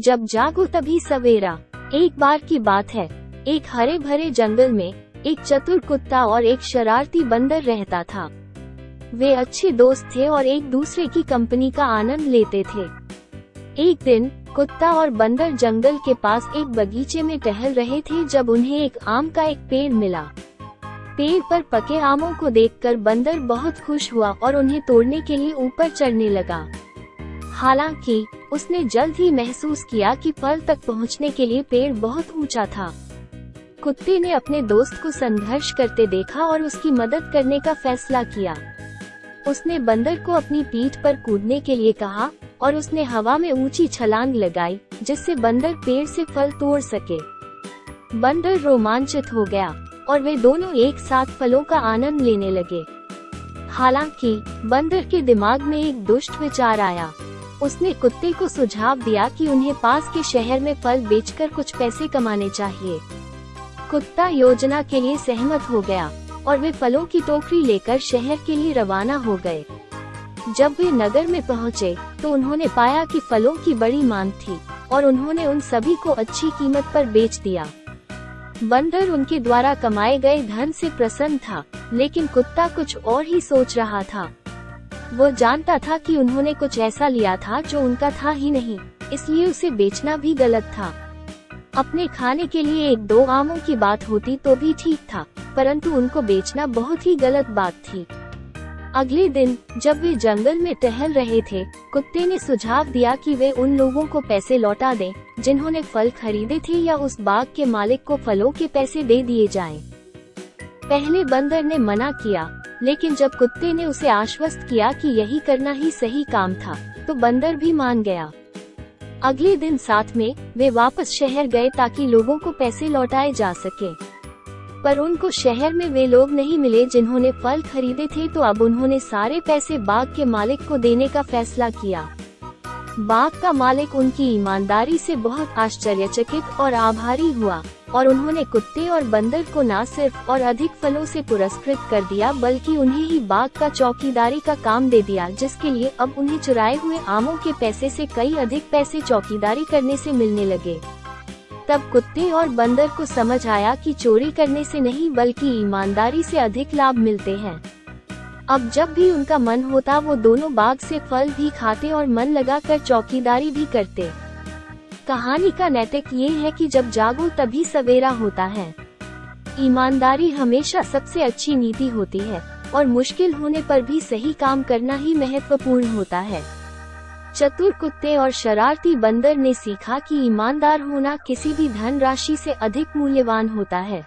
जब जागो तभी सवेरा। एक बार की बात है। एक हरे भरे जंगल में, एक चतुर कुत्ता और एक शरारती बंदर रहता था। वे अच्छे दोस्त थे और एक दूसरे की कंपनी का आनंद लेते थे। एक दिन, कुत्ता और बंदर जंगल के पास एक बगीचे में टहल रहे थे जब उन्हें एक आम का एक पेड़ मिला। पेड़ पर पके आमों को देखकर बंदर बहुत खुश हुआ और उन्हें तोड़ने के लिए ऊपर चढ़ने लगा। हालाँकि, उसने जल्द ही महसूस किया कि फल तक पहुँचने के लिए पेड़ बहुत ऊँचा था। कुत्ते ने अपने दोस्त को संघर्ष करते देखा और उसकी मदद करने का फैसला किया। उसने बंदर को अपनी पीठ पर कूदने के लिए कहा, और उसने हवा में ऊँची छलांग लगाई, जिससे बंदर पेड़ से फल तोड़ सके। बंदर रोमांचित हो गया, और वे दोनों एक साथ फलों का आनंद लेने लगे। हालाँकि, बंदर के दिमाग में एक दुष्ट विचार आया। उसने कुत्ते को सुझाव दिया कि उन्हें पास के शहर में फल बेचकर कुछ पैसे कमाने चाहिए। कुत्ता योजना के लिए सहमत हो गया और वे फलों की टोकरी लेकर शहर के लिए रवाना हो गए। जब वे नगर में पहुँचे, तो उन्होंने पाया कि फलों की बड़ी मांग थी और उन्होंने उन सभी को अच्छी कीमत पर बेच दिया। बंदर उनके द्वारा कमाए गए धन से प्रसन्न था लेकिन कुत्ता कुछ और ही सोच रहा था। वो जानता था कि उन्होंने कुछ ऐसा लिया था जो उनका था ही नहीं, इसलिए उसे बेचना भी गलत था अपने खाने के लिए एक दो आमों की बात होती तो भी ठीक था, परंतु उनको बेचना बहुत ही गलत बात थी अगले दिन, जब वे जंगल में टहल रहे थे, कुत्ते ने सुझाव दिया कि वे उन लोगों को पैसे लौटा दें, जिन्होंने फल खरीदे थे या उस बाग के मालिक को फलों के पैसे दे दिए जाएँ। पहले बंदर ने मना किया लेकिन जब कुत्ते ने उसे आश्वस्त किया कि यही करना ही सही काम था तो बंदर भी मान गया। अगले दिन साथ में, वे वापस शहर गए ताकि लोगों को पैसे लौटाए जा सके। पर उनको शहर में वे लोग नहीं मिले जिन्होंने फल खरीदे थे तो अब उन्होंने सारे पैसे बाग के मालिक को देने का फैसला किया। बाग का मालिक उनकी ईमानदारी से बहुत आश्चर्यचकित और आभारी हुआ। और उन्होंने कुत्ते और बंदर को न सिर्फ़ और अधिक फलों से पुरस्कृत कर दिया, बल्कि उन्हें ही बाग का चौकीदारी का काम दे दिया, जिसके लिए अब उन्हें चुराए हुए आमों के पैसे से कई अधिक पैसे चौकीदारी करने से मिलने लगे। तब कुत्ते और बंदर को समझ आया कि चोरी करने से नहीं, बल्कि ईमानदारी से अधिक लाभ मिलते हैं। अब जब भी उनका मन होता, वो दोनों बाग से फल भी खाते और मन लगाकर चौकीदारी भी करते। कहानी का नैतिक ये है कि जब जागो तभी सवेरा होता है। ईमानदारी हमेशा सबसे अच्छी नीति होती है, और मुश्किल होने पर भी सही काम करना ही महत्वपूर्ण होता है। चतुर कुत्ते और शरारती बंदर ने सीखा कि ईमानदार होना किसी भी धन राशि से अधिक मूल्यवान होता है।